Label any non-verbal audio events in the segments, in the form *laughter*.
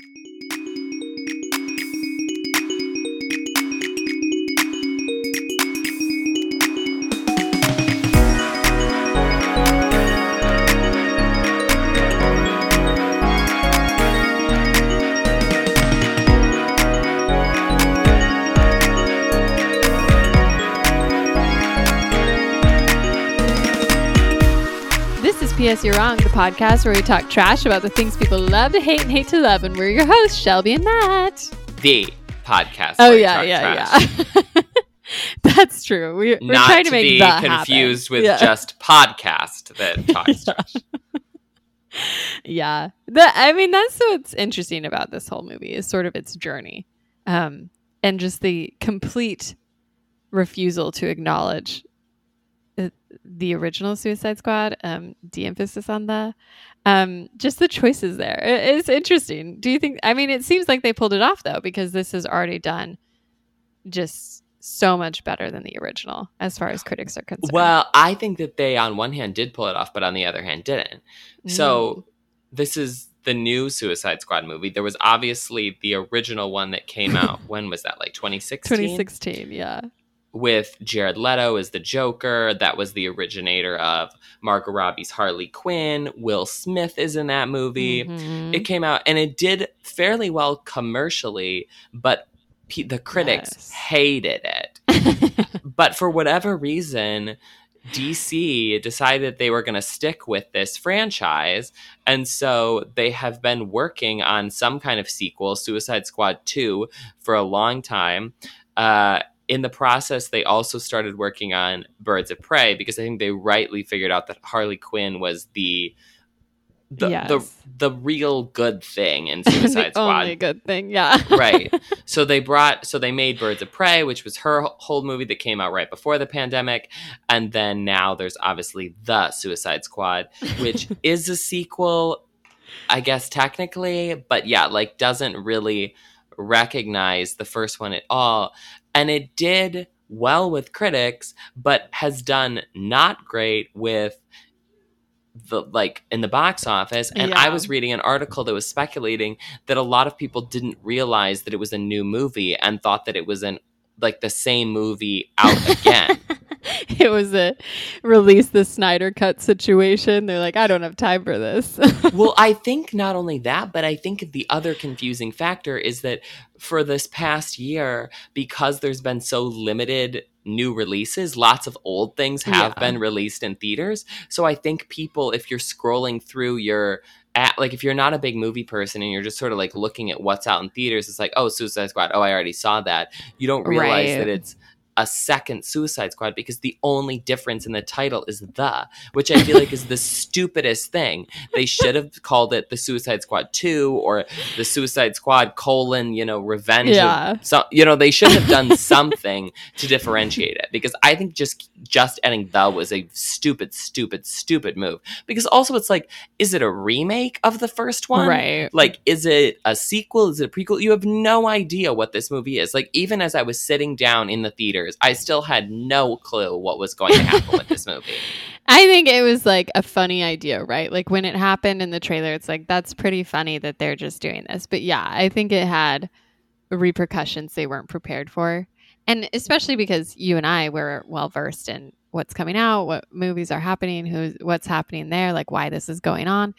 This PS You're Wrong, the podcast where we talk trash about the things people love to hate and hate to love, and we're your hosts, Shelby and Matt. The podcast. Oh yeah, yeah, trash. yeah. *laughs* That's true. We, we're Not trying to to make be that confused happen. with yeah. just podcast that *laughs* talks Yeah. trash. yeah. The, I mean, that's what's interesting about this whole movie is sort of its journey, um, and just the complete refusal to acknowledge the original Suicide Squad. Um, de-emphasis on the, um, just the choices there. It- it's interesting. Do you think? I mean, it seems like they pulled it off though, because this is already done, just so much better than the original as far as critics are concerned. Well, I think that they, on one hand, did pull it off, but on the other hand, didn't. Mm. So this is the new Suicide Squad movie. There was obviously the original one that came out. *laughs* when was that? Like 2016? 2016, yeah. With Jared Leto as the Joker. That was the originator of Margot Robbie's Harley Quinn. Will Smith is in that movie. Mhm. It came out and it did fairly well commercially, but pe- the critics Yes. hated it. *laughs* but for whatever reason, DC decided they were going to stick with this franchise. And so they have been working on some kind of sequel, Suicide Squad 2, for a long time. Uh, in the process, they also started working on Birds of Prey because I think they rightly figured out that Harley Quinn was the. The, Yes. the the real good thing in *laughs* the Suicide Squad only good thing, yeah. right. *laughs* So they brought, so they made Birds of Prey, which was her whole movie that came out right before the pandemic, and then now there's obviously the Suicide Squad, which *laughs* is a sequel, I guess technically, but yeah, like doesn't really recognize the first one at all, and it did well with critics, but has done not great with the like in the box office. And i was reading an article that was speculating that a lot of people didn't realize that it was a new movie and thought that it was an like the same movie out *laughs* again *laughs* it was a release the Snyder cut situation. They're like, I don't have time for this. *laughs* well i think not only that but i think the other confusing factor is that for this past year because there's been so limited new releases lots of old things have Yeah. been released in theaters so i think people if you're scrolling through your at, like if you're not a big movie person and you're just sort of like looking at what's out in theaters it's like oh suicide squad oh i already saw that you don't realize Right. that it's a second Suicide Squad because the only difference in the title is the, which I feel like is the *laughs* stupidest thing. They should have called it the Suicide Squad 2 or the Suicide Squad colon, you know, revenge. of- Yeah. So, you know, they should have done something to differentiate it because I think just just adding the was a stupid, stupid, stupid move. Because also it's like, is it a remake of the first one? right. Like, is it a sequel? Is it a prequel? You have no idea what this movie is. Like, even as I was sitting down in the theaters, I still had no clue what was going to happen with this movie. *laughs* I think it was like a funny idea, right? Like when it happened in the trailer, it's like, that's pretty funny that they're just doing this. But yeah, I think it had repercussions they weren't prepared for. And especially because you and I were well versed in what's coming out, what movies are happening, who's what's happening there, like why this is going on.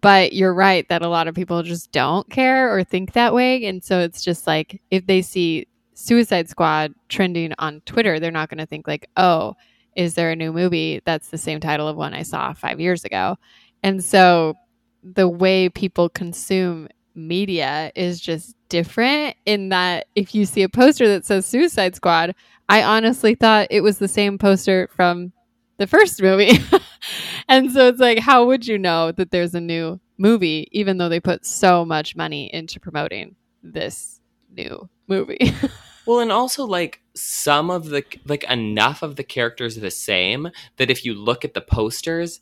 But you're right that a lot of people just don't care or think that way. And so it's just like if they see Suicide Squad trending on Twitter, they're not going to think like, "Oh, is there a new movie that's the same title of one I saw 5 years ago?" And so the way people consume media is just different in that if you see a poster that says Suicide Squad, I honestly thought it was the same poster from the first movie. *laughs* and so it's like, how would you know that there's a new movie, even though they put so much money into promoting this new movie? *laughs* Well, and also like some of the like enough of the characters are the same that if you look at the posters,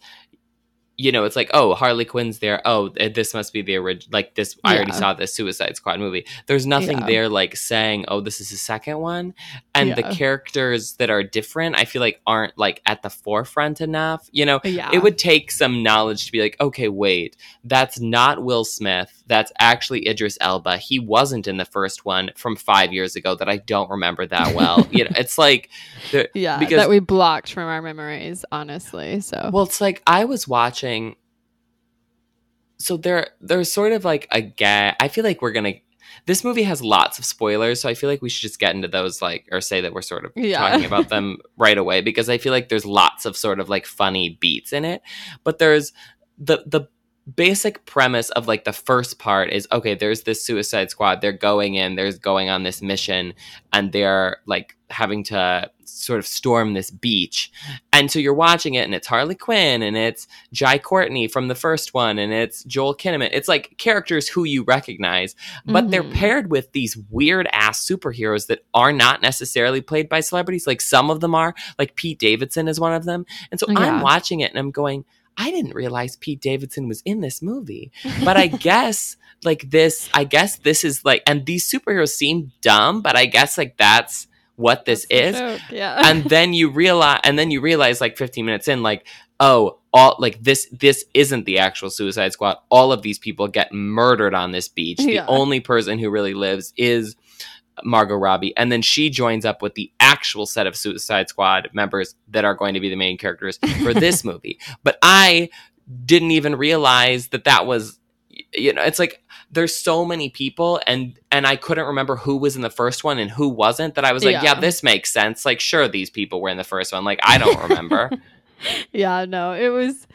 you know, it's like, oh, Harley Quinn's there. Oh, this must be the original. Like this, I already saw the Suicide Squad movie. There's nothing Yeah. there like saying, oh, this is the second one. And the characters that are different, I feel like aren't like at the forefront enough. You know, yeah. it would take some knowledge to be like, okay, wait, that's not Will Smith. That's actually Idris Elba. He wasn't in the first one from five years ago that I don't remember that well. you know, it's like, *laughs* yeah, because that we blocked from our memories, honestly. So, well, it's like I was watching. So there, there's sort of like a gag. I feel like we're gonna this movie has lots of spoilers, so I feel like we should just get into those, like, or say that we're sort of yeah. talking about them *laughs* right away because I feel like there's lots of sort of like funny beats in it. But there's the the basic premise of like the first part is okay there's this suicide squad they're going in they're going on this mission and they're like having to sort of storm this beach and so you're watching it and it's harley quinn and it's jai courtney from the first one and it's joel kinnaman it's like characters who you recognize but mm-hmm. they're paired with these weird ass superheroes that are not necessarily played by celebrities like some of them are like pete davidson is one of them and so yeah. i'm watching it and i'm going I didn't realize Pete Davidson was in this movie. But I *laughs* guess like this, I guess this is like, and these superheroes seem dumb, but I guess like that's what this that's is. Yeah. and then you realize, and then you realize like 15 minutes in, like, oh, all like this, this isn't the actual Suicide Squad. All of these people get murdered on this beach. The only person who really lives is Margot Robbie, and then she joins up with the actual set of Suicide Squad members that are going to be the main characters for *laughs* this movie. But I didn't even realize that that was you know it's like there's so many people and and I couldn't remember who was in the first one and who wasn't that I was like yeah, yeah. this makes sense. Like sure these people were in the first one. Like I don't remember. *laughs* Yeah no it was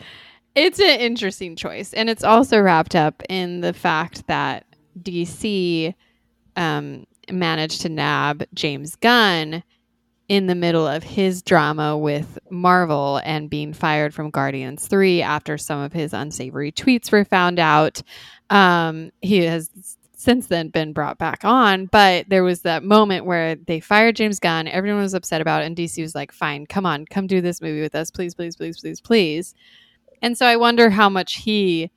it's an interesting choice and it's also wrapped up in the fact that DC um managed to nab James Gunn in the middle of his drama with Marvel and being fired from Guardians 3 after some of his unsavory tweets were found out. Um, he has since then been brought back on, but there was that moment where they fired James Gunn. Everyone was upset about it, and DC was like, fine, come on, come do this movie with us, please, please, please, please, please. And so I wonder how much he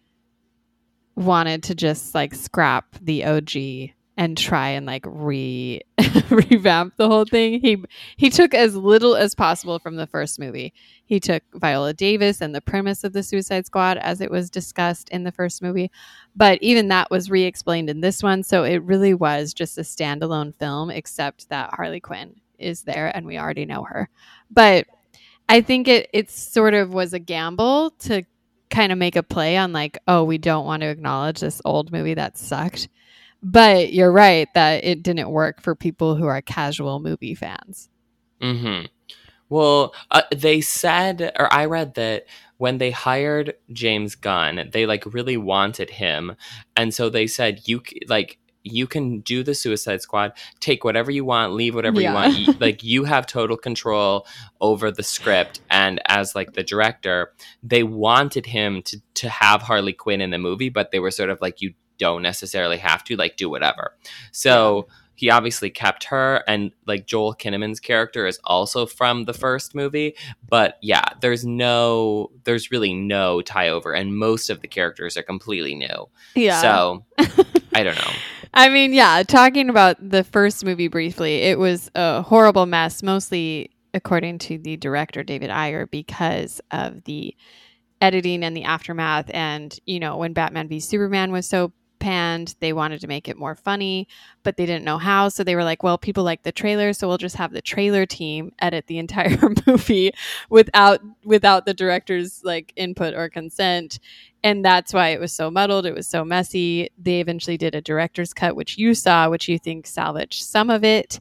wanted to just like scrap the OG and try and like re *laughs* revamp the whole thing. He he took as little as possible from the first movie. He took Viola Davis and the premise of the Suicide Squad as it was discussed in the first movie, but even that was re-explained in this one, so it really was just a standalone film except that Harley Quinn is there and we already know her. But I think it it sort of was a gamble to kind of make a play on like, oh, we don't want to acknowledge this old movie that sucked but you're right that it didn't work for people who are casual movie fans. Mm-hmm. Well, uh, they said, or I read that when they hired James Gunn, they like really wanted him, and so they said you like you can do the Suicide Squad, take whatever you want, leave whatever yeah. you want. like you have total control over the script. And as like the director, they wanted him to to have Harley Quinn in the movie, but they were sort of like, you don't necessarily have to like do whatever. So he obviously kept her and like Joel Kinnaman's character is also from the first movie, but yeah, there's no there's really no tie over and most of the characters are completely new. Yeah. So *laughs* I don't know. I mean, yeah, talking about the first movie briefly, it was a horrible mess, mostly according to the director David Ayer because of the editing and the aftermath and you know when batman v superman was so panned. They wanted to make it more funny, but they didn't know how. So they were like, well, people like the trailer, so we'll just have the trailer team edit the entire *laughs* movie without without the director's like input or consent. And that's why it was so muddled. It was so messy. They eventually did a director's cut, which you saw, which you think salvaged some of it.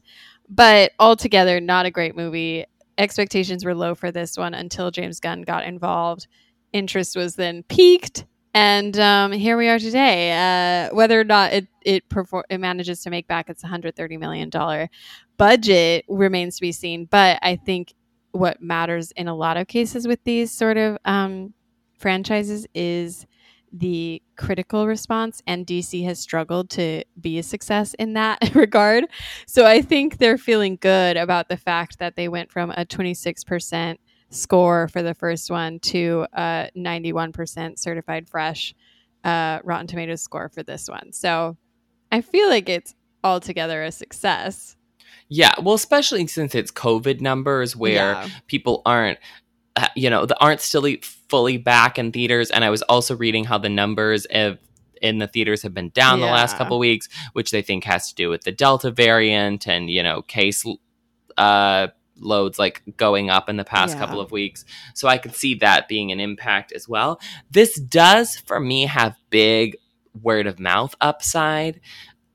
But altogether, not a great movie. Expectations were low for this one until James Gunn got involved. Interest was then peaked and um, here we are today. Uh, whether or not it it, perfor- it manages to make back its 130 million dollar budget remains to be seen. But I think what matters in a lot of cases with these sort of um, franchises is the critical response, and DC has struggled to be a success in that *laughs* regard. So I think they're feeling good about the fact that they went from a 26 percent score for the first one to a 91% certified fresh uh, Rotten Tomatoes score for this one. So I feel like it's altogether a success. Yeah, well, especially since it's COVID numbers where yeah. people aren't, uh, you know, the aren't still fully back in theaters. And I was also reading how the numbers of in the theaters have been down the last Yeah. couple weeks, which they think has to do with the Delta variant and you know case uh, loads like going up in the past Yeah. couple of weeks. So I could see that being an impact as well. This does for me have big word of mouth upside.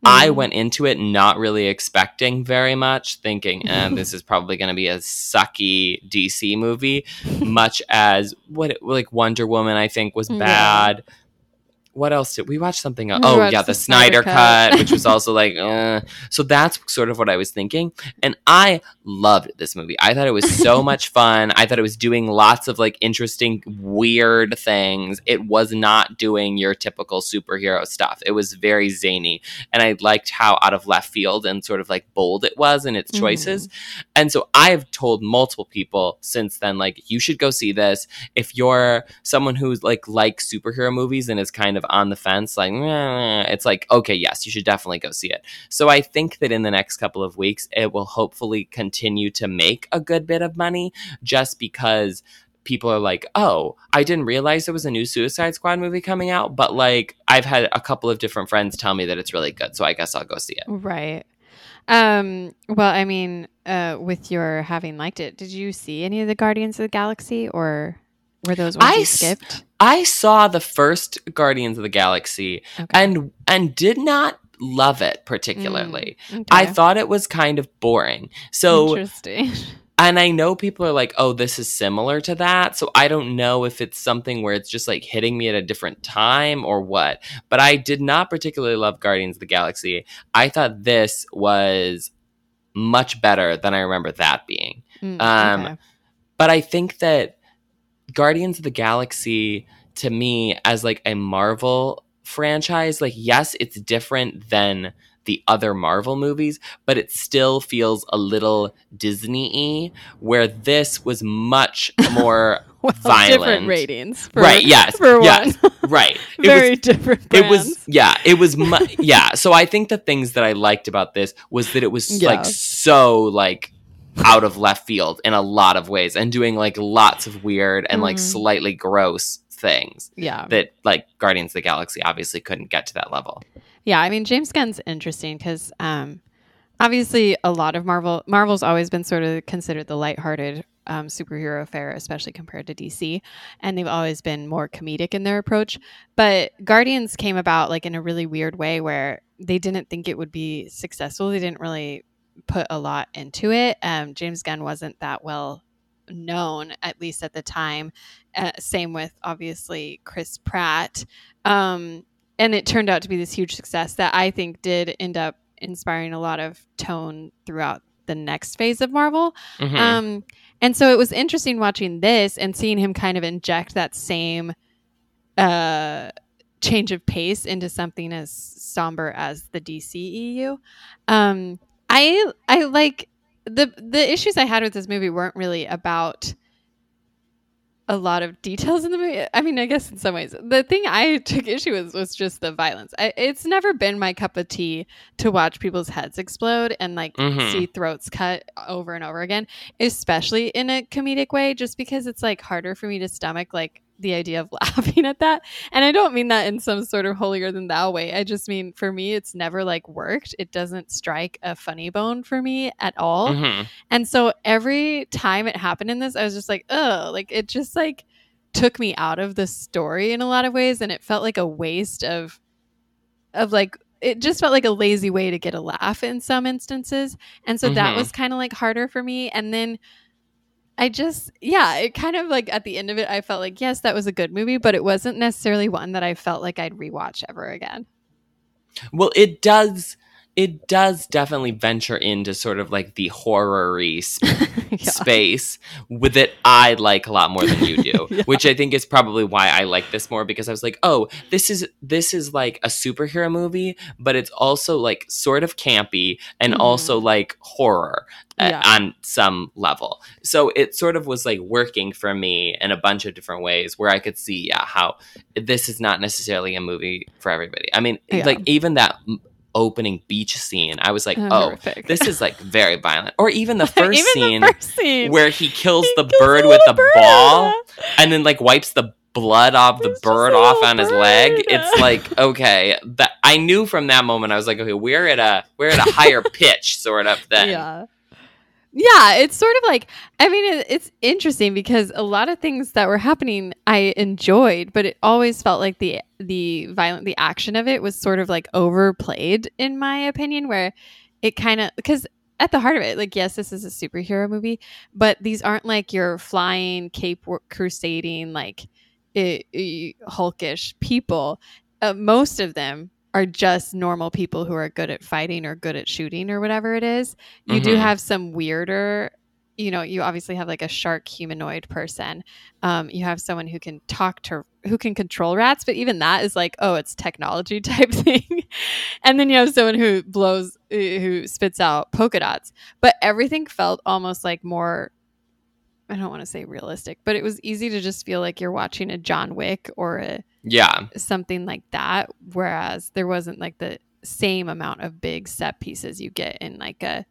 I Mhm. went into it not really expecting very much, thinking, eh, *laughs* this is probably going to be a sucky DC movie, much as what it- like Wonder Woman, I think was Yeah. What else did we watch? Something else? Oh yeah, the, the Snyder, Snyder cut, Cut. which was *laughs* also like, uh. so that's sort of what I was thinking, and I loved this movie. I thought it was so *laughs* much fun. I thought it was doing lots of like interesting, weird things. It was not doing your typical superhero stuff. It was very zany, and I liked how out of left field and sort of like bold it was in its choices. And so I've told multiple people since then, like, you should go see this. If you're someone who's like likes superhero movies and is kind of on the fence, like, it's like, okay, yes, you should definitely go see it. So I think that in the next couple of weeks, it will hopefully continue to make a good bit of money just because people are like, oh, I didn't realize there was a new Suicide Squad movie coming out, but like, I've had a couple of different friends tell me that it's really good. So I guess I'll go see it. Right. Um, well, I mean, uh, with your having liked it, did you see any of the Guardians of the Galaxy or were those ones I you skipped? I saw the first Guardians of the Galaxy Okay. and and did not love it particularly. Okay. I thought it was kind of boring. So interesting. and I know people are like, "Oh, this is similar to that." So I don't know if it's something where it's just like hitting me at a different time or what. But I did not particularly love Guardians of the Galaxy. I thought this was much better than I remember that being. Mm, Um, okay. but I think that Guardians of the Galaxy to me as like a Marvel franchise, like yes, it's different than the other Marvel movies, but it still feels a little Disney-y, where this was much *laughs* more Well, violent. different ratings. For, right, yes. For yes, one. right. *laughs* It Very was different it was yeah it was mu- yeah so i think the things that i liked about this was that it was like so like out of left field in a lot of ways and doing like lots of weird and like Mhm. slightly gross things yeah. that like guardians of the galaxy obviously couldn't get to that level Yeah, I mean James Gunn's interesting because um, obviously a lot of Marvel Marvel's always been sort of considered the lighthearted um, superhero affair, especially compared to DC, and they've always been more comedic in their approach. But Guardians came about like in a really weird way where they didn't think it would be successful. They didn't really put a lot into it. Um, James Gunn wasn't that well known, at least at the time. Uh, same with obviously Chris Pratt. Um, and it turned out to be this huge success that I think did end up inspiring a lot of tone throughout the next phase of Marvel. Mhm. Um, and so it was interesting watching this and seeing him kind of inject that same uh, change of pace into something as somber as the DCEU. Um, I I like the the issues I had with this movie weren't really about a lot of details in the movie. I mean, I guess in some ways, the thing I took issue with was just the violence. I, it's never been my cup of tea to watch people's heads explode and like Mhm. see throats cut over and over again, especially in a comedic way, just because it's like harder for me to stomach like the idea of *laughs* laughing at that. And I don't mean that in some sort of holier than thou way. I just mean for me, it's never like worked. It doesn't strike a funny bone for me at all. Mhm. And so every time it happened in this, I was just like, oh, like it just like took me out of the story in a lot of ways. And it felt like a waste of, of like, it just felt like a lazy way to get a laugh in some instances. And so that Mhm. was kind of like harder for me. And then I just, yeah, it kind of like at the end of it, I felt like, yes, that was a good movie, but it wasn't necessarily one that I felt like I'd rewatch ever again. well it does it does definitely venture into sort of like the horror-y *laughs* Yeah. space with it I like a lot more than you do, *laughs* Yeah. which I think is probably why I like this more because I was like, oh, this is this is like a superhero movie, but it's also like sort of campy and Mhm. also like horror Yeah. on some level. So it sort of was like working for me in a bunch of different ways where I could see yeah how this is not necessarily a movie for everybody. I mean, like even that opening beach scene, I was like, oh, oh, horrific. this is like very violent. Or even the *laughs* first Even scene the first scene where he kills He the kills bird with the bird. ball and then like wipes the blood off the bird off on his leg. It's like okay, that I knew from that moment. I was like, okay, we're at a we're at a higher *laughs* pitch, sort of. Then Yeah. Yeah, it's sort of like I mean it, it's interesting because a lot of things that were happening I enjoyed, but it always felt like the the violent the action of it was sort of like overplayed in my opinion where it kind of because at the heart of it like yes this is a superhero movie, but these aren't like your flying cape crusading like i i- hulkish people. Uh, most of them are just normal people who are good at fighting or good at shooting or whatever it is. You do Mhm. have some weirder, you know, you obviously have like a shark humanoid person. Um, you have someone who can talk to, who can control rats, but even that is like, oh, it's technology *laughs* type thing. and then you have someone who blows, uh, who spits out polka dots. But everything felt almost like more. I don't want to say realistic, but it was easy to just feel like you're watching a John Wick or a yeah, something like that whereas there wasn't like the same amount of big set pieces you get in like a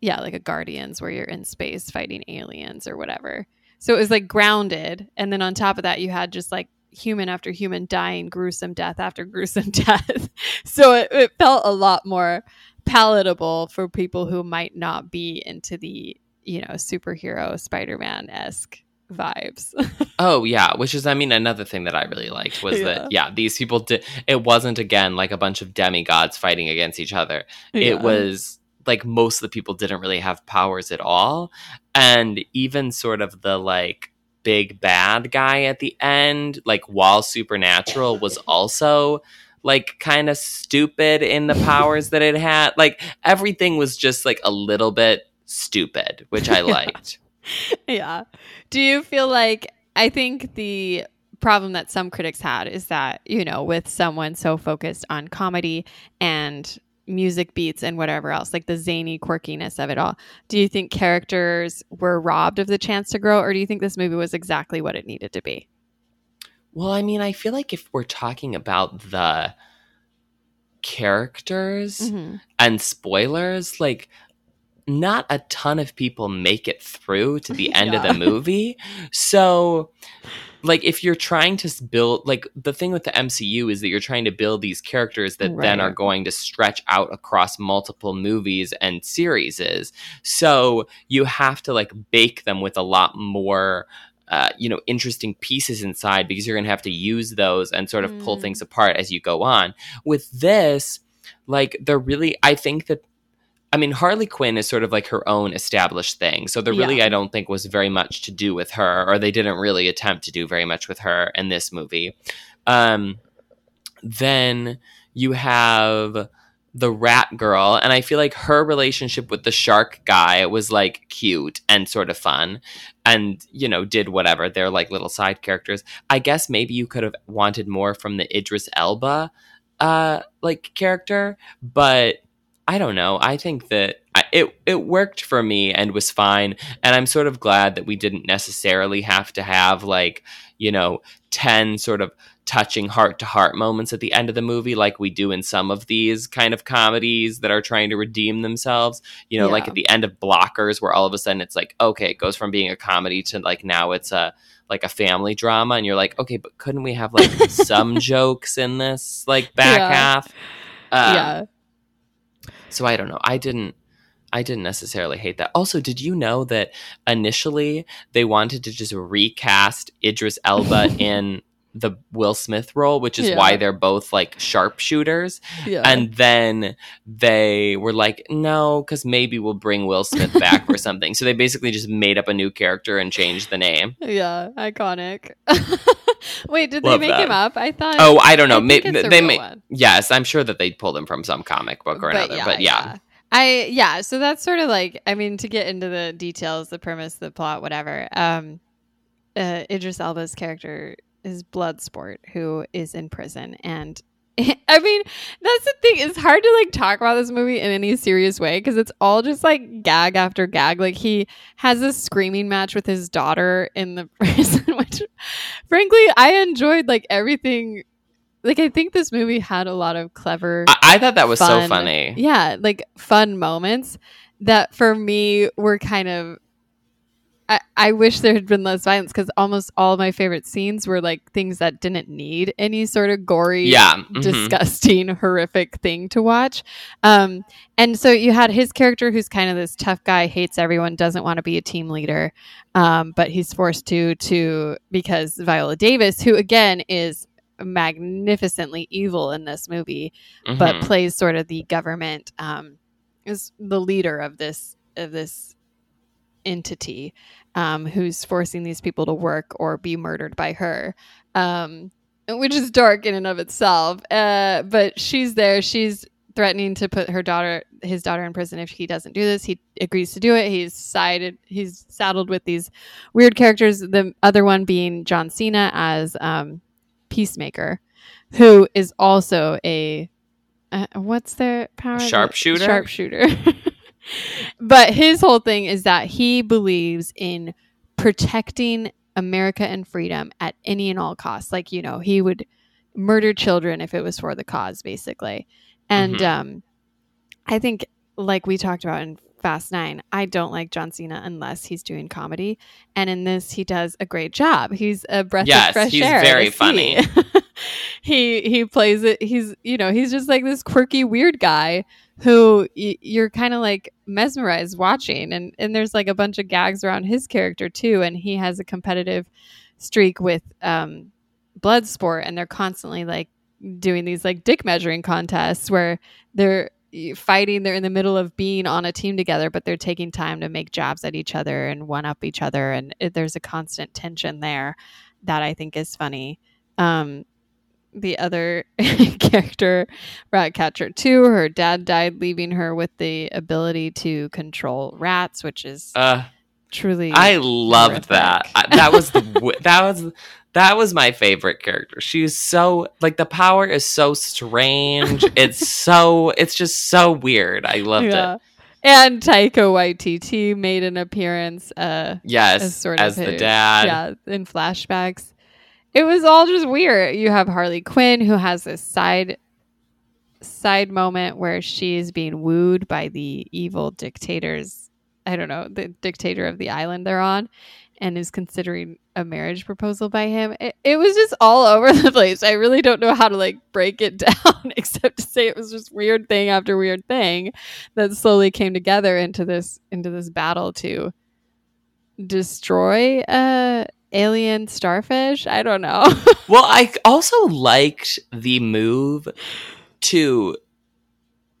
yeah like a guardians where you're in space fighting aliens or whatever. So it was like grounded and then on top of that you had just like human after human dying gruesome death after *laughs* gruesome death. So it, it felt a lot more palatable for people who might not be into the you know superhero spider-man-esque vibes *laughs* Oh yeah, which is I mean another thing that I really liked was Yeah. that yeah, these people did it wasn't again like a bunch of demigods fighting against each other. Yeah. It was like most of the people didn't really have powers at all and even sort of the like big bad guy at the end like while supernatural was also like kind of stupid in the powers that it had like everything was just like a little bit stupid which i *laughs* liked *laughs* yeah. Do you feel like I think the problem that some critics had is that, you know, with someone so focused on comedy and music beats and whatever else, like the zany quirkiness of it all, do you think characters were robbed of the chance to grow or do you think this movie was exactly what it needed to be? Well, I mean, I feel like if we're talking about the characters Mhm. and spoilers, like not a ton of people make it through to the *laughs* end of the movie. So like if you're trying to build like the thing with the MCU is that you're trying to build these characters that then are going to stretch out across multiple movies and series. So you have to like bake them with a lot more uh, you know interesting pieces inside because you're going to have to use those and sort of pull Mm. things apart as you go on. With this, like they're really I think that I mean Harley Quinn is sort of like her own established thing. So there really Yeah. I don't think was very much to do with her or they didn't really attempt to do very much with her in this movie. Um then you have the rat girl and i feel like her relationship with the shark guy was like cute and sort of fun and you know did whatever they're like little side characters i guess maybe you could have wanted more from the idris elba uh like character but i don't know. I think that I, it it worked for me and was fine. And i'm sort of glad that we didn't necessarily have to have like you know 10 sort of touching heart to heart moments at the end of the movie like we do in some of these kind of comedies that are trying to redeem themselves. You know like at the end of blockers where all of a sudden it's like okay it goes from being a comedy to like now it's a like a family drama and you're like okay but couldn't we have like *laughs* some jokes in this like back Yeah. half? Um, yeah. So I don't know. I didn't I didn't necessarily hate that. Also, did you know that initially they wanted to just recast Idris Elba *laughs* in the Will Smith role, which is Yeah. why they're both like sharpshooters. Yeah. And then they were like, no, because maybe we'll bring Will Smith *laughs* back or something. So they basically just made up a new character and changed the name. yeah, iconic. *laughs* Wait, did Love they make that. him up? I thought Oh, I don't know. I May- think it's a they real may- one. Yes, I'm sure that they pulled him from some comic book or another. but yeah. I yeah, so that's sort of like I mean to get into the details, the premise, the plot, whatever. Um uh Idris Elba's character is Bloodsport who is in prison and *laughs* I mean, that's the thing. It's hard to like talk about this movie in any serious way because it's all just like gag after gag. Like he has a screaming match with his daughter in the *laughs* prison, which frankly I enjoyed like everything like I think this movie had a lot of clever I, I thought that was so funny. yeah, like fun moments that for me were kind of I, I wish there had been less violence because almost all my favorite scenes were like things that didn't need any sort of gory, Yeah. mhm. disgusting, *laughs* horrific thing to watch. Um, and so you had his character, who's kind of this tough guy, hates everyone, doesn't want to be a team leader, um, but he's forced to to because Viola Davis, who again is magnificently evil in this movie, but Mhm. plays sort of the government, um, is the leader of this of this entity um, who's forcing these people to work or be murdered by her, um, which is dark in and of itself. Uh, but she's there. She's threatening to put her daughter, his daughter, in prison if he doesn't do this. He agrees to do it. He's sided. He's saddled with these weird characters. The other one being John Cena as um, Peacemaker, who is also a uh, what's their power? Sharpshooter? Sharpshooter. *laughs* but his whole thing is that he believes in protecting America and freedom at any and all costs. Like, you know, he would murder children if it was for the cause, basically. And Mhm. um, I think, like we talked about in Fast Nine, I don't like John Cena unless he's doing comedy. And in this, he does a great job. He's a breath Yes, of fresh he's air. to very funny. *laughs* he he plays it. He's you know he's just like this quirky weird guy who y- you're kind of like mesmerized watching, and and there's like a bunch of gags around his character too, and he has a competitive streak with um Bloodsport, and they're constantly like doing these like dick measuring contests where they're fighting they're in the middle of being on a team together but they're taking time to make jabs at each other and one up each other. And it, there's a constant tension there that i think is funny. Um the other *laughs* character ratcatcher 2 her dad died leaving her with the ability to control rats which is Uh, truly I loved that. horrific. I, that was the *laughs* that was that was my favorite character. She's so like the power is so strange. *laughs* it's so it's just so weird. I loved it. and taika waititi made an appearance uh Yes, As as, sort of the his- dad. yeah, in flashbacks. It was all just weird. You have Harley Quinn who has this side side moment where she's being wooed by the evil dictators. I don't know, the dictator of the island they're on and is considering a marriage proposal by him. It, it was just all over *laughs* the place. I really don't know how to like break it *laughs* down *laughs* except to say it was just weird thing after weird thing that slowly came together into this into this battle to destroy a alien starfish. I don't know. *laughs* Well, I also liked the move to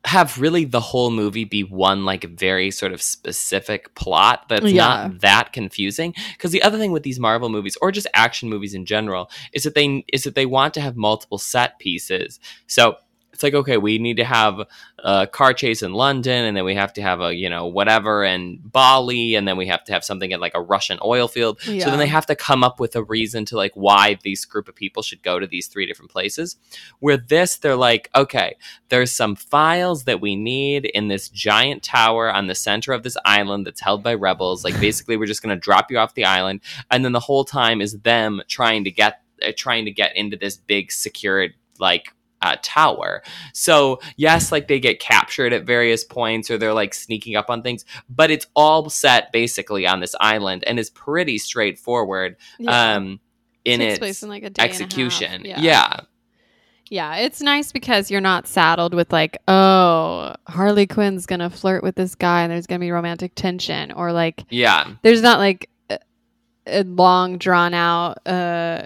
have really the whole movie be one like very sort of specific plot that's Yeah. not that confusing because the other thing with these marvel movies or just action movies in general is that they is that they want to have multiple set pieces so it's like okay we need to have a car chase in london and then we have to have a you know whatever in bali and then we have to have something in like a russian oil field so then they have to come up with a reason to like why these group of people should go to these three different places. Where this, they're like, okay, there's some files that we need in this giant tower on the center of this island that's held by rebels. Like *laughs* basically, we're just gonna drop you off the island, and then the whole time is them trying to get uh, trying to get into this big secured like uh, tower. So yes, like they get captured at various points, or they're like sneaking up on things, but it's all set basically on this island and is pretty straightforward Yeah. um in Takes its place in like a day and a execution. Yeah. yeah. Yeah, it's nice because you're not saddled with like, oh, Harley Quinn's gonna flirt with this guy and there's gonna be romantic tension, or like Yeah. there's not like a, a long drawn out uh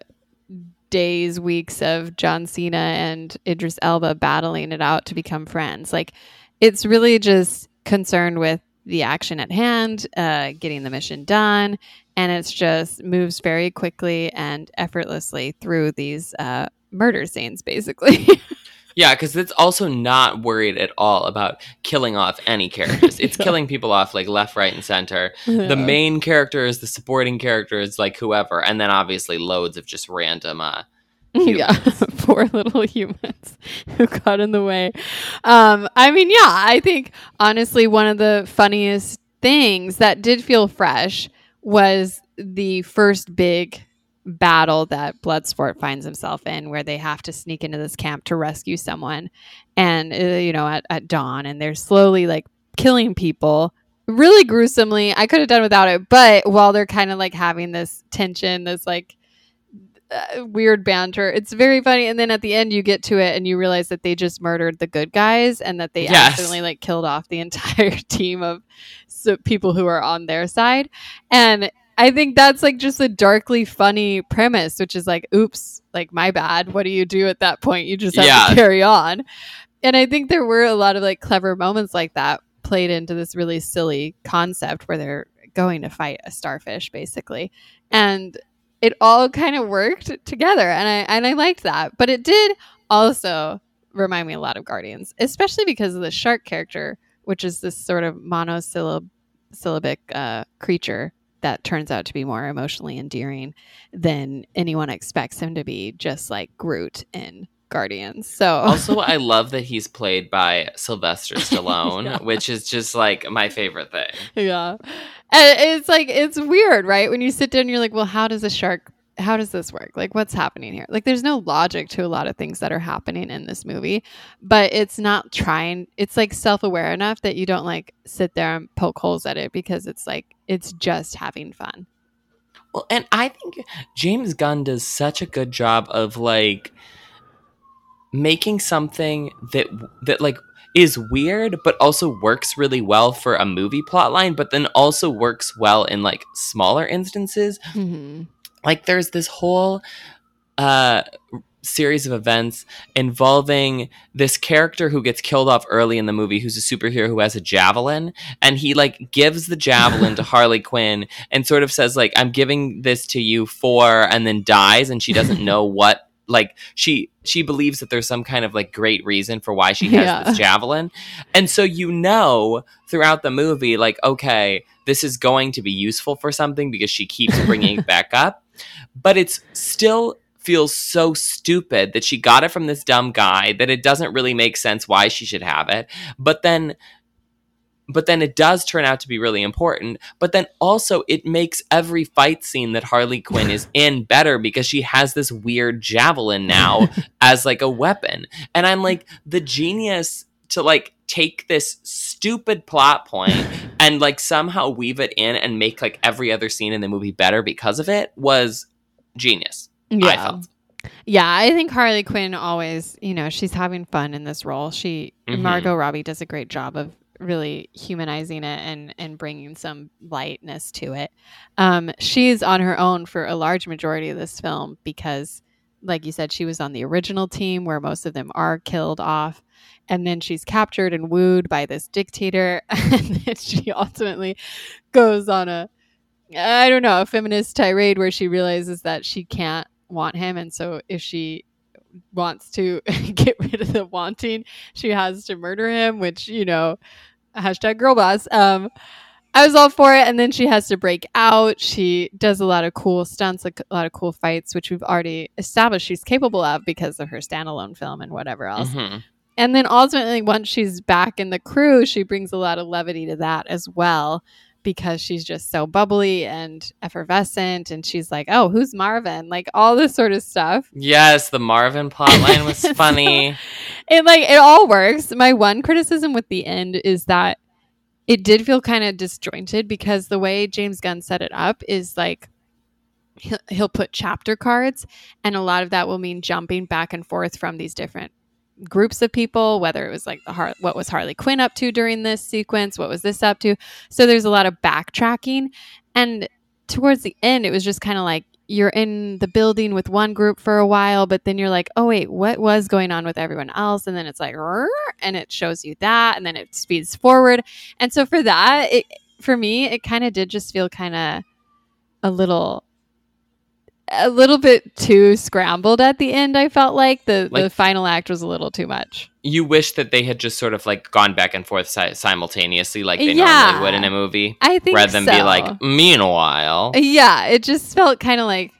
days weeks of John Cena and Idris Elba battling it out to become friends. Like it's really just concerned with the action at hand uh getting the mission done and it's just moves very quickly and effortlessly through these uh murder scenes basically *laughs* Yeah, because it's also not worried at all about killing off any characters. It's *laughs* Yeah. killing people off like left, right, and center. The main characters, the supporting characters, like whoever, and then obviously loads of just random uh *laughs* yeah *laughs* poor little humans who got in the way um i mean yeah i think honestly one of the funniest things that did feel fresh was the first big battle that bloodsport finds himself in where they have to sneak into this camp to rescue someone and uh, you know at, at dawn and they're slowly like killing people really gruesomely. I could have done without it, but while they're kind of like having this tension, this like uh, weird banter, it's very funny. And then at the end, you get to it and you realize that they just murdered the good guys and that they Yes. accidentally like killed off the *laughs* entire team of so people who are on their side. And I think that's like just a darkly funny premise, which is like, oops, like my bad. What do you do at that point? You just have Yeah. to carry on. And I think there were a lot of like clever moments like that played into this really silly concept where they're going to fight a starfish basically. And it all kind of worked together and I and I liked that. But it did also remind me a lot of Guardians, especially because of the shark character, which is this sort of monosyllabic uh, creature that turns out to be more emotionally endearing than anyone expects him to be, just like Groot in Guardians. So Also, I *laughs* love that he's played by Sylvester *laughs* Stallone, Yeah. which is just like my favorite thing. yeah, and it's like it's weird, right? When you sit down, you're like, well, how does a shark? How does this work? Like, what's happening here? Like, there's no logic to a lot of things that are happening in this movie, but it's not trying. It's like self aware enough that you don't like sit there and poke holes at it because it's like it's just having fun. Well, and I think James Gunn does such a good job of like making something that that like is weird but also works really well for a movie plotline but then also works well in like smaller instances Mhm. Like there's this whole uh series of events involving this character who gets killed off early in the movie who's a superhero who has a javelin and he like gives the javelin to *laughs* Harley Quinn and sort of says like I'm giving this to you for and then dies and she doesn't know *laughs* what like she she believes that there's some kind of like great reason for why she has Yeah. this *laughs* javelin and so you know throughout the movie like okay this is going to be useful for something because she keeps bringing it back up. But it's still feels so stupid that she got it from this dumb guy that it doesn't really make sense why she should have it. But then but then it does turn out to be really important. But then also it makes every fight scene that harley quinn is *laughs* in better because she has this weird javelin now *laughs* as like a weapon. And i'm like the genius to like take this stupid plot point *laughs* and like somehow weave it in and make like every other scene in the movie better because of it was genius I Yeah. felt. Yeah, I think Harley Quinn always, you know, she's having fun in this role. She Mhm. Margot Robbie does a great job of really humanizing it and and bringing some lightness to it. Um, she's on her own for a large majority of this film because, like you said, she was on the original team where most of them are killed off, and then she's captured and wooed by this dictator, *laughs* and then she ultimately goes on a I don't know, a feminist tirade where she realizes that she can't want him. And so if she wants to *laughs* get rid of the wanting, she has to murder him, which, you know, hashtag girl boss. Um, I was all for it. And then she has to break out. She does a lot of cool stunts, a lot of cool fights, which we've already established she's capable of because of her standalone film and whatever else. Mhm. And then ultimately, once she's back in the crew, she brings a lot of levity to that as well because she's just so bubbly and effervescent. And she's like, oh, who's Marvin? Like all this sort of stuff. Yes, the Marvin plotline was So- *laughs* funny. It like, it all works. My one criticism with the end is that it did feel kind of disjointed because the way James Gunn set it up is like, he'll, he'll put chapter cards, and a lot of that will mean jumping back and forth from these different groups of people, whether it was like the Har- what was Harley Quinn up to during this sequence, what was this up to. So there's a lot of backtracking, and towards the end, it was just kind of like you're in the building with one group for a while, but then you're like, oh wait, what was going on with everyone else? And then it's like, and it shows you that, and then it speeds forward, and so for that, it for me, it kind of did just feel kind of a little a little bit too scrambled at the end. I felt like the the final act was a little too much. You wish that they had just sort of like gone back and forth si- simultaneously, like they Yeah. normally would in a movie, I think rather than so. be like, "Meanwhile." yeah, it just felt kind of like.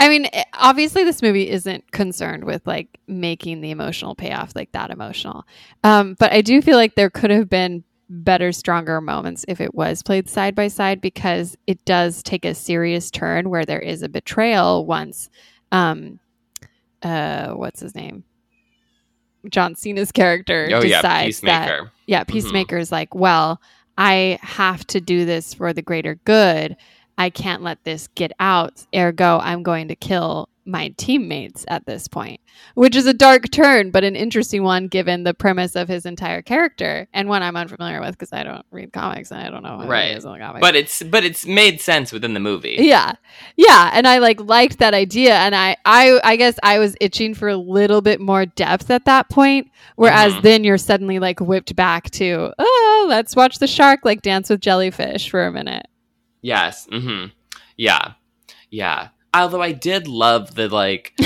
I mean, eh, obviously, this movie isn't concerned with like making the emotional payoff like that emotional, um, but I do feel like there could have been better, stronger moments if it was played side by side because it does take a serious turn where there is a betrayal once. Um, uh, what's his name? John Cena's character Oh yeah, decides that Peacemaker. yeah, Peacemaker is like, well, I have to do this for the greater good. I can't let this get out. Ergo, I'm going to kill my teammates at this point, which is a dark turn, but an interesting one given the premise of his entire character and one I'm unfamiliar with because I don't read comics and I don't know right. But it's but it's made sense within the movie. Yeah, yeah, and I like liked that idea, and I I I guess I was itching for a little bit more depth at that point, whereas mm-hmm. then you're suddenly like whipped back to oh let's watch the shark like dance with jellyfish for a minute. Yes. Mm-hmm. Yeah. Yeah. Although I did love the like *laughs*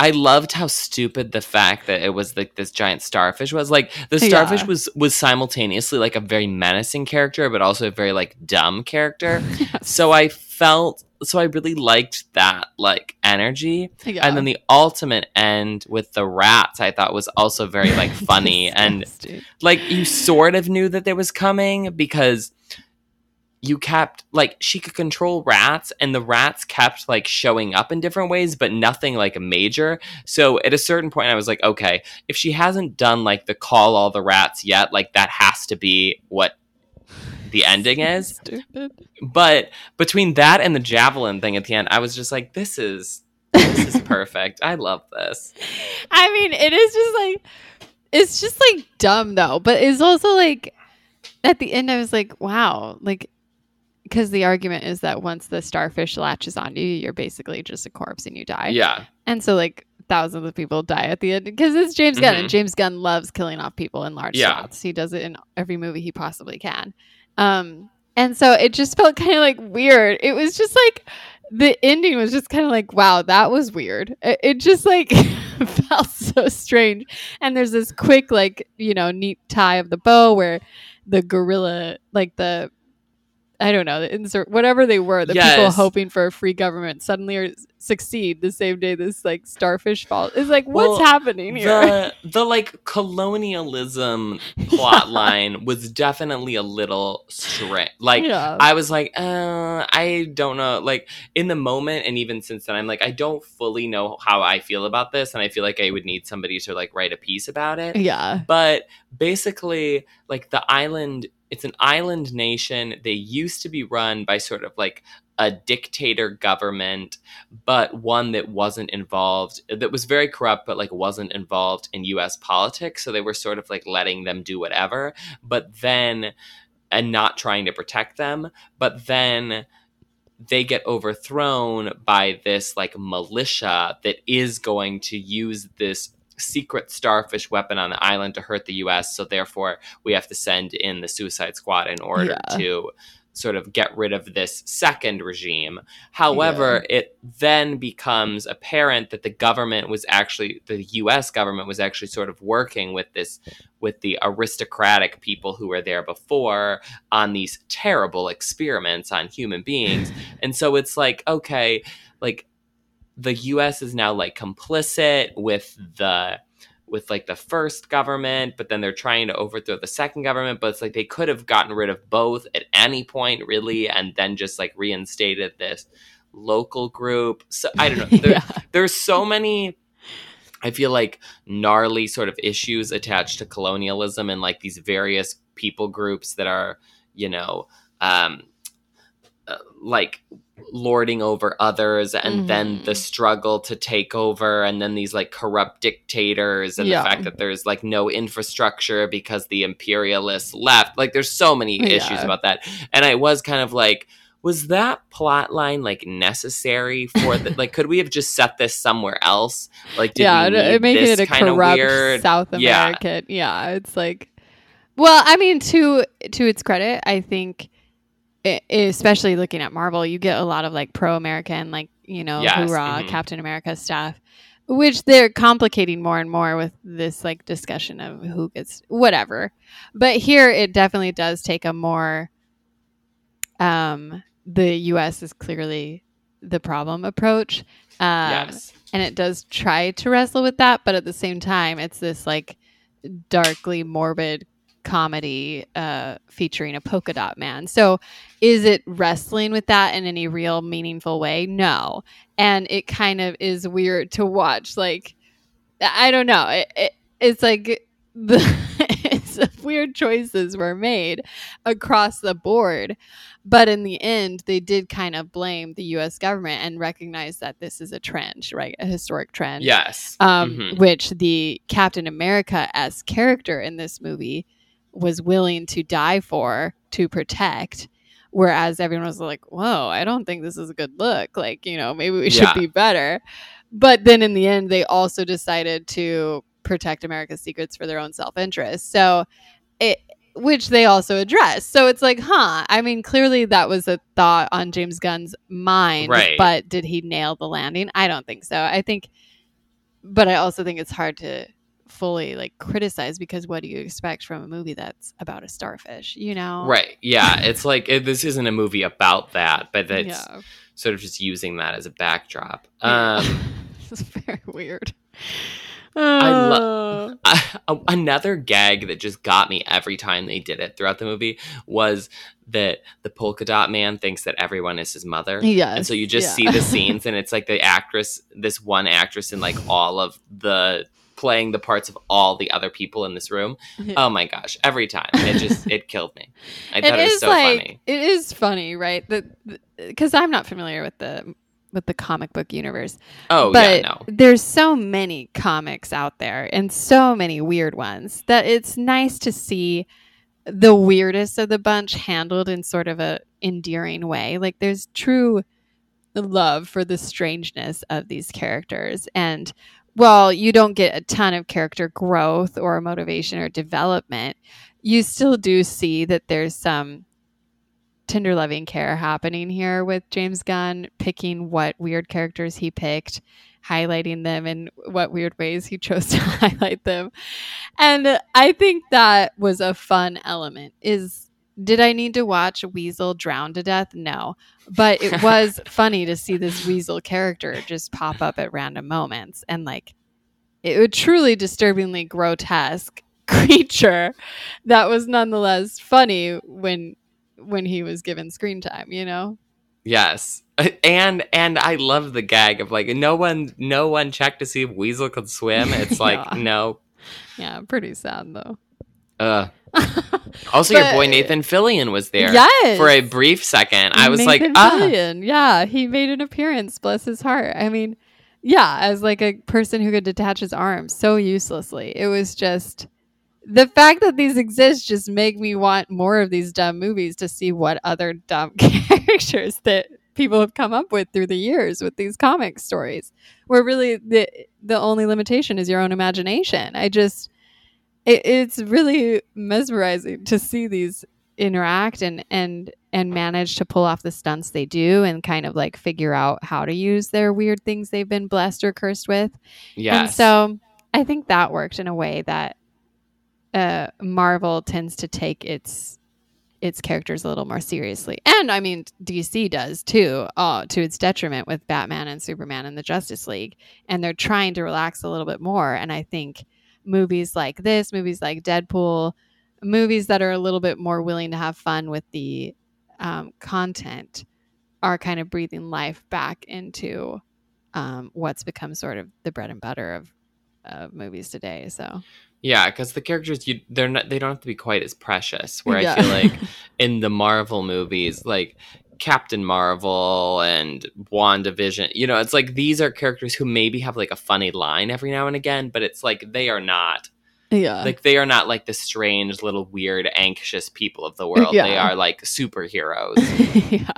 I loved how stupid the fact that it was like this giant starfish was. Like the starfish yeah. was was simultaneously like a very menacing character, but also a very like dumb character. *laughs* So I felt so I really liked that like energy. Yeah. And then the ultimate end with the rats I thought was also very like *laughs* funny and like you sort of knew that it was coming because you kept like she could control rats and the rats kept like showing up in different ways but nothing like a major. So at a certain point i was like okay if she hasn't done like the call all the rats yet like that has to be what the *laughs* ending is. Stupid. but between that and the javelin thing at the end i was just like this is this is *laughs* perfect. I love this. I mean it is just like it's just like dumb though. But it's also like at the end i was like wow like because the argument is that once the starfish latches on you, you're basically just a corpse and you die. Yeah. And so like thousands of people die at the end because it's James Gunn mm-hmm. and James Gunn loves killing off people in large yeah. swaths. He does it in every movie he possibly can. Um, and so it just felt *laughs* kind of like weird. It was just like the ending was just kind of like, wow, that was weird. It, it just like *laughs* felt so strange. And there's this quick, like, you know, neat tie of the bow where the gorilla, like the I don't know, the insert whatever they were, the yes. people hoping for a free government suddenly are, succeed the same day this like starfish falls. It's like what's well, happening here? The, *laughs* the like colonialism plot line was definitely a little strange. Like yeah. I was like, uh, I don't know. Like in the moment, and even since then, I'm like, I don't fully know how I feel about this, and I feel like I would need somebody to like write a piece about it. Yeah, but basically, like the island it's an island nation. They used to be run by sort of like a dictator government, but one that wasn't involved, that was very corrupt, but like wasn't involved in US politics. So they were sort of like letting them do whatever, but then, and not trying to protect them. But then they get overthrown by this like militia that is going to use this secret starfish weapon on the island to hurt the US. So therefore, we have to send in the Suicide Squad in order yeah. to sort of get rid of this second regime. However, yeah. it then becomes apparent that the government was actually the US government was actually sort of working with this with the aristocratic people who were there before on these terrible experiments on human beings. *laughs* and so it's like, okay, like the US is now like complicit with the with like the first government, but then they're trying to overthrow the second government. But it's like they could have gotten rid of both at any point, really, and then just like reinstated this local group. So I don't know. *laughs* There, yeah. There's so many. I feel like gnarly sort of issues attached to colonialism and like these various people groups that are, you know, um, uh, like lording over others and mm-hmm. then the struggle to take over and then these like corrupt dictators and yeah. the fact that there's like no infrastructure because the imperialists left like there's so many yeah. issues about that and i was kind of like was that plot line like necessary for the like could we have just set this somewhere else like yeah it making it a corrupt weird... south american yeah. yeah it's like well i mean to to its credit i think especially looking at Marvel, you get a lot of like pro American, like, you know, yes. hoorah, mm-hmm. Captain America stuff, which they're complicating more and more with this like discussion of who gets whatever. But here it definitely does take a more, um, the US is clearly the problem approach. Um, yes. And it does try to wrestle with that, but at the same time, it's this like darkly morbid comedy uh, featuring a polka dot man. So, is it wrestling with that in any real meaningful way? No. And it kind of is weird to watch. Like, I don't know. It, it, it's like *laughs* the. it's weird choices were made across the board. But in the end, they did kind of blame the US government and recognize that this is a trend, right? A historic trend. Yes. Um, Mhm. Which the Captain America as character in this movie was willing to die for to protect. Whereas everyone was like, whoa, I don't think this is a good look. Like, you know, maybe we *laughs* should Yeah. be better. But then in the end, they also decided to protect America's secrets for their own self interest. So it, which they also address. So it's like, huh? I mean, clearly that was a thought on James Gunn's mind, Right. but did he nail the landing? I don't think so. I think, but I also think it's hard to fully like criticize because what do you expect from a movie that's about a starfish? You know, Right. Yeah. It's like it, this isn't a movie about that, but it's yeah, sort of just using that as a backdrop. Yeah. Um, *laughs* it's very weird. I lo- a- another gag that just got me every time they did it throughout the movie was that the polka dot man thinks that everyone is his mother. yes, And so you just yeah. see the *laughs* scenes, and it's like the actress, this one actress, in like all of the playing the parts of all the other people in this room. *laughs* Oh my gosh! Every time it just it *laughs* killed me. I thought it, it was so like funny. it is funny, right? Because I'm not familiar with the with the comic book universe, Oh but yeah, no. there's so many comics out there and so many weird ones that it's nice to see the weirdest of the bunch handled in sort of a endearing way. Like there's true love for the strangeness of these characters and while you don't get a ton of character growth or motivation or development, you still do see that there's some tender loving care happening here with James Gunn picking what weird characters he picked, highlighting them in what weird ways he chose *laughs* to highlight them. And I think that was a fun element. Is did I need to watch Weasel drown to death? No. But it was *laughs* funny to see this Weasel character just pop up at random moments and like it was truly disturbingly grotesque *laughs* creature that was nonetheless funny when when he was given screen time, you know? Yes. And and I love the gag of like no one no one checked to see if Weasel could swim. It's like *laughs* Yeah. no. Yeah, pretty sad though. Uh *laughs* also your boy Nathan Fillion was there Yes. for a brief second. I was like, Nathan ah Fillion. Yeah, he made an appearance, bless his heart. I mean, yeah, as like a person who could detach his arms so uselessly. It was just the fact that these exist just make me want more of these dumb movies to see what other dumb *laughs* characters that people have come up with through the years with these comic stories where really the the only limitation is your own imagination i just it, it's really mesmerizing to see these interact and and and manage to pull off the stunts they do and kind of like figure out how to use their weird things they've been blessed or cursed with. And so I think that worked in a way that uh, Marvel tends to take its its characters a little more seriously, and I mean DC does too, uh, to its detriment with Batman and Superman and the Justice League, and they're trying to relax a little bit more. And I think movies like this, movies like Deadpool, movies that are a little bit more willing to have fun with the um, content, are kind of breathing life back into um, what's become sort of the bread and butter of of movies today. So Yeah, because the characters you they're not they don't have to be quite as precious. Where Yeah. I feel like *laughs* in the Marvel movies, like Captain Marvel and WandaVision, you know, it's like these are characters who maybe have like a funny line every now and again, but it's like they are not yeah, like they are not like the strange little weird anxious people of the world. They are like superheroes. *laughs* yeah,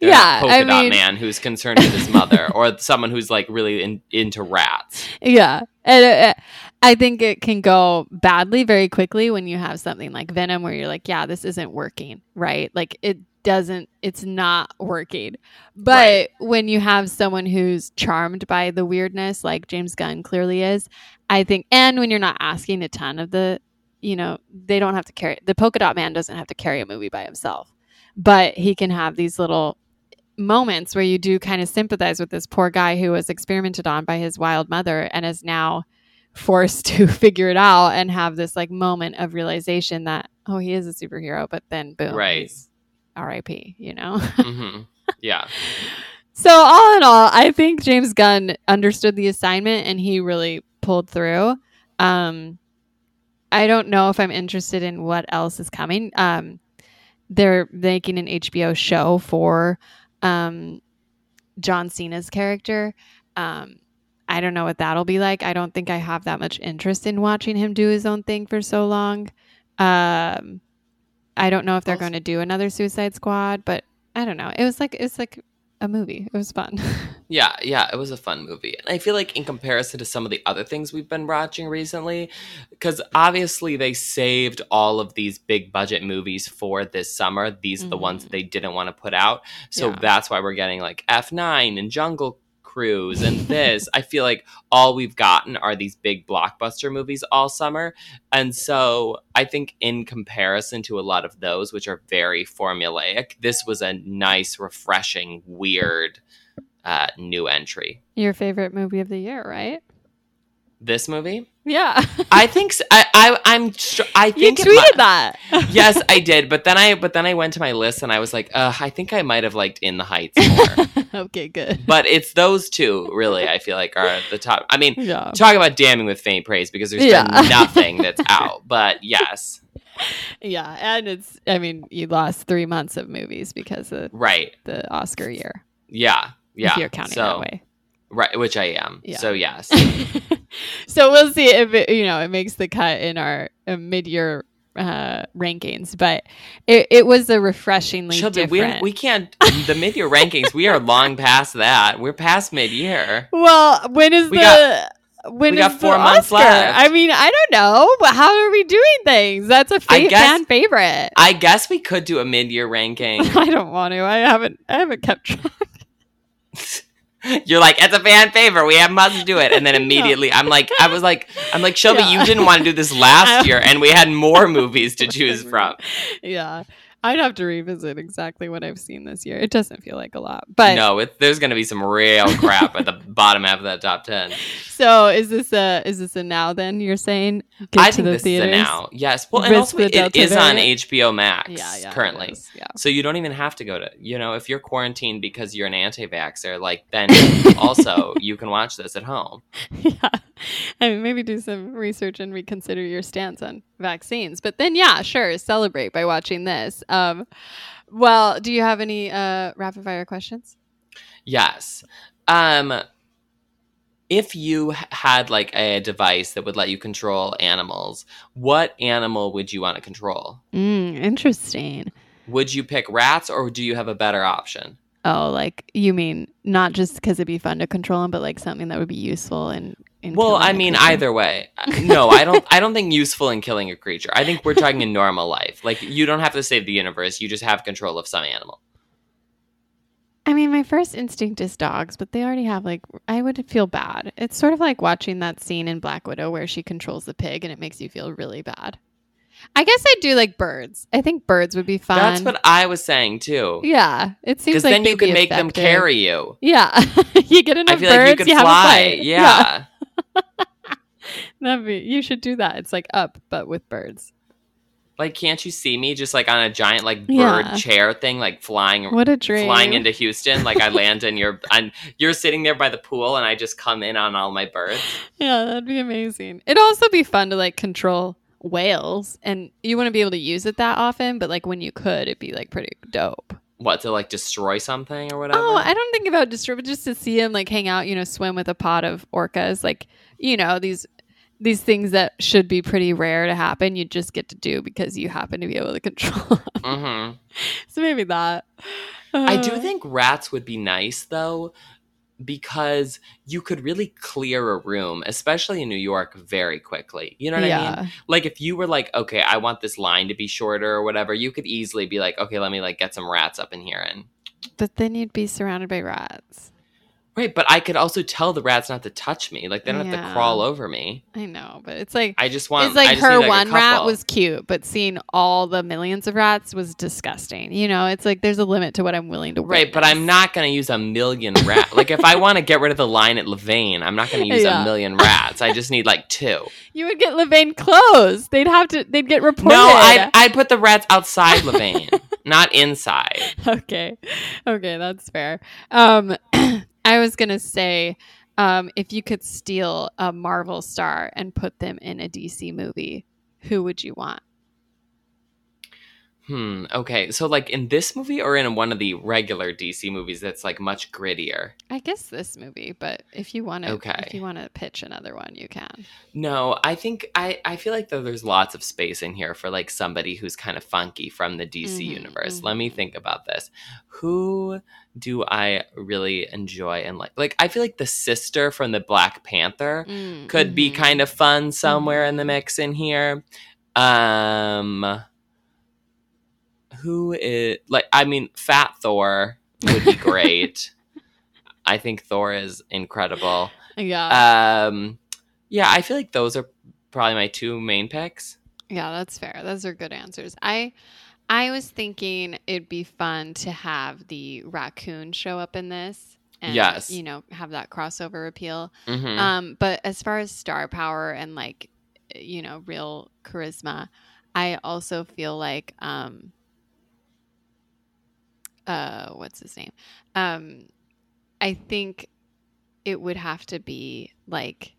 They're yeah. polka I dot mean, man who's concerned with his mother, *laughs* or someone who's like really in, into rats. yeah, and uh, I think it can go badly very quickly when you have something like Venom, where you're like, yeah, this isn't working, right? Like it doesn't, it's not working. But Right. when you have someone who's charmed by the weirdness, like James Gunn clearly is, I think, and when you're not asking a ton of the, you know, they don't have to carry the polka dot man doesn't have to carry a movie by himself, but he can have these little moments where you do kind of sympathize with this poor guy who was experimented on by his wild mother and is now forced *laughs* to figure it out and have this like moment of realization that oh he is a superhero but then boom Right. RIP you know hmm Yeah. *laughs* so all in all I think James Gunn understood the assignment and he really pulled through um I don't know if I'm interested in what else is coming. Um, they're making an HBO show for um, John Cena's character. Um, I don't know what that'll be like. I don't think I have that much interest in watching him do his own thing for so long. Um, I don't know if they're Also- going to do another Suicide Squad, but I don't know. It was like it was like a movie. It was fun. *laughs* Yeah, yeah, it was a fun movie. And I feel like in comparison to some of the other things we've been watching recently, because obviously they saved all of these big budget movies for this summer. These are the ones Mhm. that they didn't want to put out. So Yeah. that's why we're getting like F9 and Jungle Cruise and this. I feel like all we've gotten are these big blockbuster movies all summer. And so I think in comparison to a lot of those, which are very formulaic, this was a nice, refreshing, weird uh, new entry. Your favorite movie of the year, right? This movie, Yeah. I think so. I, I I'm str- I you think it tweeted that. *laughs* yes, I did, but then I but then I went to my list and I was like, uh, I think I might have liked In the Heights more. *laughs* okay, good. but it's those two really. I feel like are at the top. I mean, Yeah. talk about damning with faint praise because there's Yeah. been nothing that's *laughs* out. But yes, Yeah, and it's I mean, you lost 3 months of movies because of right, the Oscar year. yeah, yeah. If you're counting so, that way. Right, which I am. Yeah. So yes, *laughs* so we'll see if it, you know it makes the cut in our uh, mid-year uh, rankings, but it, it was a refreshingly Shelby, we different. we can't the mid year rankings. We are long *laughs* past that. We're past mid year. well, when is We the got- when we is got four months Oscar? left. I mean, I don't know, but how are we doing things? That's a I fa- guess- fan favorite. I guess we could do a mid year ranking. *laughs* I don't want to. I haven't. I haven't kept track. You're like, it's a fan favor. We have must do it. And then *laughs* immediately I'm like, I was like, I'm like, Shelby, Yeah. you didn't want to do this last *laughs* year, and we had more movies to *laughs* choose from. yeah, I'd have to revisit exactly what I've seen this year. It doesn't feel like a lot, but no, it, there's gonna be some real crap at the *laughs* bottom half of that top ten. so is this a is this a now? Then you're saying get I to think the this theaters? is a now. Yes. Well, and Risk also it Delta is on? HBO Max Yeah, yeah, currently. Yeah. So you don't even have to go to, you know, if you're quarantined because you're an anti-vaxer, like then *laughs* also you can watch this at home. *laughs* yeah. I mean, maybe do some research and reconsider your stance on vaccines. But then, yeah, sure, celebrate by watching this. Um, well, do you have any uh, rapid fire questions? Yes. Um if you had like a device that would let you control animals, what animal would you want to control? Mm, interesting. Would you pick rats or do you have a better option? Oh, like you mean not just because it'd be fun to control them, but like something that would be useful in. In Well, i mean either way. *laughs* No, I don't I don't think useful in killing a creature. I think we're talking in normal life. Like you don't have to save the universe, you just have control of some animal. I mean, my first instinct is dogs, but they already have like. I would feel bad. It's sort of like watching that scene in Black Widow where she controls the pig, and it makes you feel really bad. I guess I do like birds. I think birds would be fun. That's what I was saying too. Yeah, it seems Because like then you can make them carry you. Yeah, *laughs* you get enough I feel birds, like you could have a fly. flight. Yeah. *laughs* That'd be, you should do that. It's like up, but with birds. Like, can't you see me just like on a giant like bird Yeah. chair thing, like flying What a dream! flying into Houston? Like I land and you're and you're sitting there by the pool, and I just come in on all my birds. Yeah, that'd be amazing. It'd also be fun to like control whales, and you wouldn't be able to use it that often, but like when you could, it'd be like pretty dope. What to like destroy something or whatever? Oh, I don't think about destroy, but just to see him like hang out, you know, swim with a pod of orcas, like you know these these things that should be pretty rare to happen, you just get to do because you happen to be able to control. *laughs* them. hmm so maybe that. I do Uh, think rats would be nice though, because you could really clear a room, especially in New York, very quickly. You know what I mean? Like if you were like, okay, I want this line to be shorter or whatever, you could easily be like, okay, let me like get some rats up in here and but then you'd be surrounded by rats. Right, but I could also tell the rats not to touch me. Like they don't have to crawl over me. I know, but it's like I just want. it's like I just her like, one rat was cute, but seeing all the millions of rats was disgusting. You know, it's like there's a limit to what I'm willing to. right, but. I'm not going to use a million rats. like if I *laughs* want to get rid of the line at Levain, I'm not going to use Yeah. a million rats. I just need like two. *laughs* You would get Levain closed. They'd have to. They'd get reported. No, I I put the rats outside Levain, *laughs* not inside. okay, okay, that's fair. Um, *clears throat* I was gonna say, um, if you could steal a Marvel star and put them in a DC movie, who would you want? Hmm. Okay. So, like in this movie, or in one of the regular DC movies that's like much grittier? I guess this movie, but if you want to, Okay. if you want to pitch another one, you can. No, I think I I feel like though there's lots of space in here for like somebody who's kind of funky from the DC Mhm, universe. Let me think about this. Who do I really enjoy and like? Like I feel like the sister from the Black Panther Mm, could be mhm. kind of fun somewhere in the mix in here. Um who is like I mean Fat Thor would be great. *laughs* I think Thor is incredible. Yeah, Um yeah, I feel like those are probably my two main picks. yeah, that's fair. Those are good answers. I, I was thinking it'd be fun to have the raccoon show up in this. And, Yes. you know, have that crossover appeal. hmm Um, but as far as star power and like, you know, real charisma, I also feel like, um, uh, what's his name? Um, I think it would have to be like,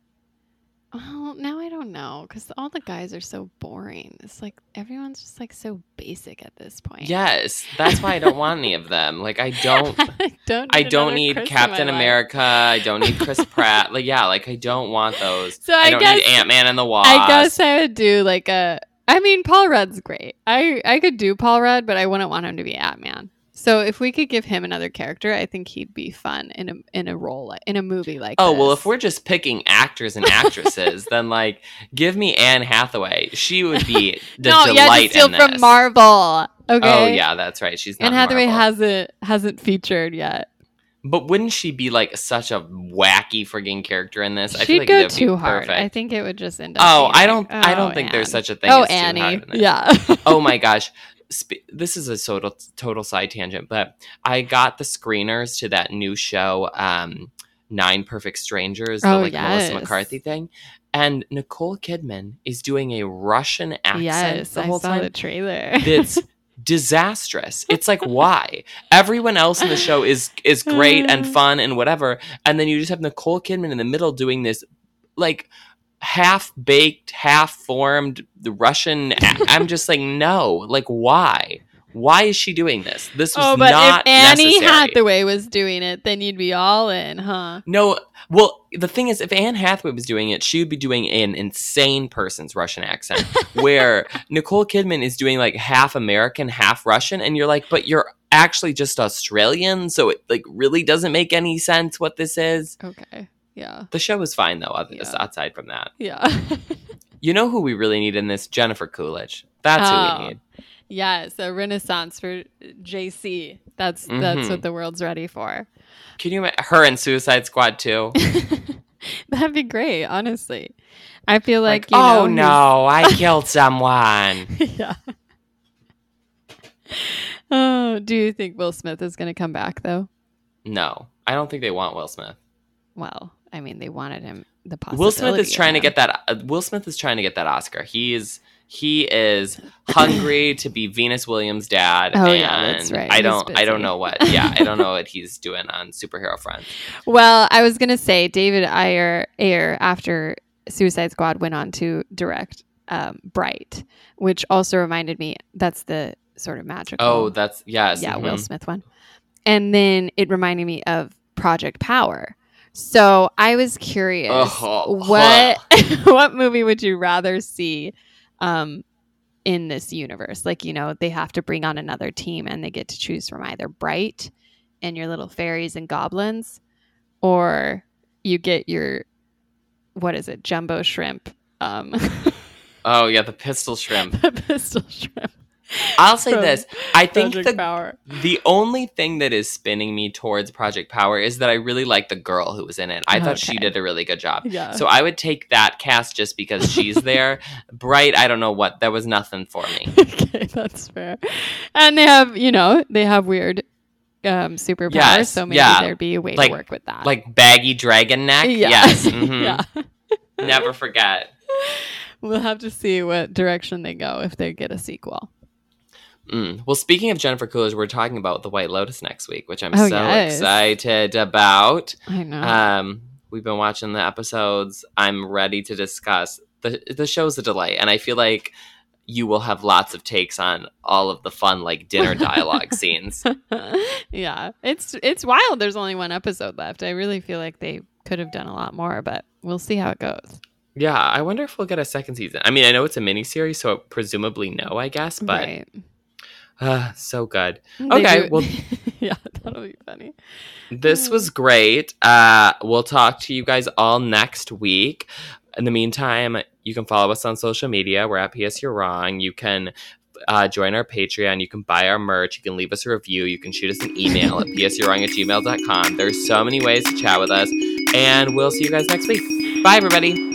well, now I don't know because all the guys are so boring. It's like everyone's just like so basic at this point. Yes, that's why I don't want any of them. Like I don't *laughs* I don't. I need don't need Chris Captain life. America. I don't need Chris *laughs* Pratt. Like yeah, like I don't want those. So I don't guess- need Ant Man and the Wasp. I guess I would do like a. I mean, Paul Rudd's great. I I could do Paul Rudd, but I wouldn't want him to be Ant Man. So if we could give him another character, I think he'd be fun in a in a role in a movie like. Oh well, if we're just picking actors and actresses, *laughs* then like give me Anne Hathaway. She would be *laughs* the no, delight to steal in from this. Marvel. Oh, okay. Oh yeah, that's right. She's not Anne Hathaway Marvel. hasn't hasn't featured yet. But wouldn't she be like such a wacky frigging character in this? I She'd feel like go too hard. I think it would just end up. Oh, I don't. like, I oh, don't think there's oh, such a thing. Oh, as too oh, hard Annie. this. Yeah. oh my gosh. *laughs* Sp- this is a total total side tangent, but I got the screeners to that new show, um, Nine Perfect Strangers, the Oh, like Melissa. McCarthy thing, and Nicole Kidman is doing a Russian accent yes, the I whole saw time. the trailer. That's *laughs* disastrous. It's like why everyone else in the show is is great and *sighs* fun and whatever, and then you just have Nicole Kidman in the middle doing this like half baked, half formed the Russian. *laughs* I'm just like no, like why? Why is she doing this? This was oh, but not if Annie necessary. Hathaway was doing it, then you'd be all in, huh? No, well, the thing is, if Anne Hathaway was doing it, she would be doing an insane person's Russian accent, *laughs* where Nicole Kidman is doing like half American, half Russian, and you're like, but you're actually just Australian, so it like really doesn't make any sense what this is. Okay. Yeah. The show is fine though, other Yeah. outside from that. Yeah. *laughs* You know who we really need in this? Jennifer Coolidge. That's who Oh. we need. yeah. So Renaissance for JC. That's that's Mhm. what the world's ready for. Can you her in Suicide Squad too? *laughs* That'd be great, honestly. I feel like, Like, you know, oh no, I killed someone. *laughs* yeah. Oh, do you think Will Smith is going to come back though? No, I don't think they want Will Smith. Well, I mean, they wanted him. The possibility. Will Smith is trying to get that. Uh, Will Smith is trying to get that Oscar. He is he is hungry *clears throat* to be Venus Williams' dad. Oh, and yeah, that's right. I don't. I don't know what. Yeah, I don't know what *laughs* he's doing on superhero front. Well, I was gonna say David Ayer, Ayer after Suicide Squad went on to direct um, Bright, which also reminded me that's the sort of magical. Oh, that's yes. yeah, mhm. Will Smith one, and then it reminded me of Project Power. So I was curious, Ugh. what *laughs* what movie would you rather see um, in this universe? Like, you know, they have to bring on another team, and they get to choose from either Bright and your little fairies and goblins, or you get your what is it, jumbo shrimp, um, *laughs* Oh yeah, the pistol shrimp. the pistol shrimp. I'll say this. I think Project the Power. the only thing that is spinning me towards Project Power is that I really like the girl who was in it. I thought she did a really good job. Yeah. So I would take that cast just because she's *laughs* there. Bright, I don't know what. There was nothing for me. *laughs* okay, that's fair. And they have, you know, they have weird um superpowers, Yes, so maybe yeah. there'd be a way Like- to work with that. Like baggy dragon neck. yeah. Yes. *laughs* mhm. yeah. Never forget. We'll have to see what direction they go if they get a sequel. Mm. Well, speaking of Jennifer Coolidge, we're talking about The White Lotus next week, which I'm Oh, so yes. excited about. I know. Um, we've been watching the episodes. I'm ready to discuss the the show's a delight, and I feel like you will have lots of takes on all of the fun like dinner *laughs* dialogue scenes. yeah, it's it's wild. There's only one episode left. I really feel like they could have done a lot more, but we'll see how it goes. Yeah, I wonder if we'll get a second season. I mean, I know it's a mini series, so presumably no, I guess, but right. Uh, so good. They Okay, do- well, *laughs* yeah, that'll be funny. this was great. Uh, we'll talk to you guys all next week. In the meantime, you can follow us on social media. We're at PS You're Wrong. You can uh, join our Patreon. You can buy our merch. You can leave us a review. You can shoot us an email at psyourwrong at gmail.com. There's so many ways to chat with us. And we'll see you guys next week. Bye, everybody.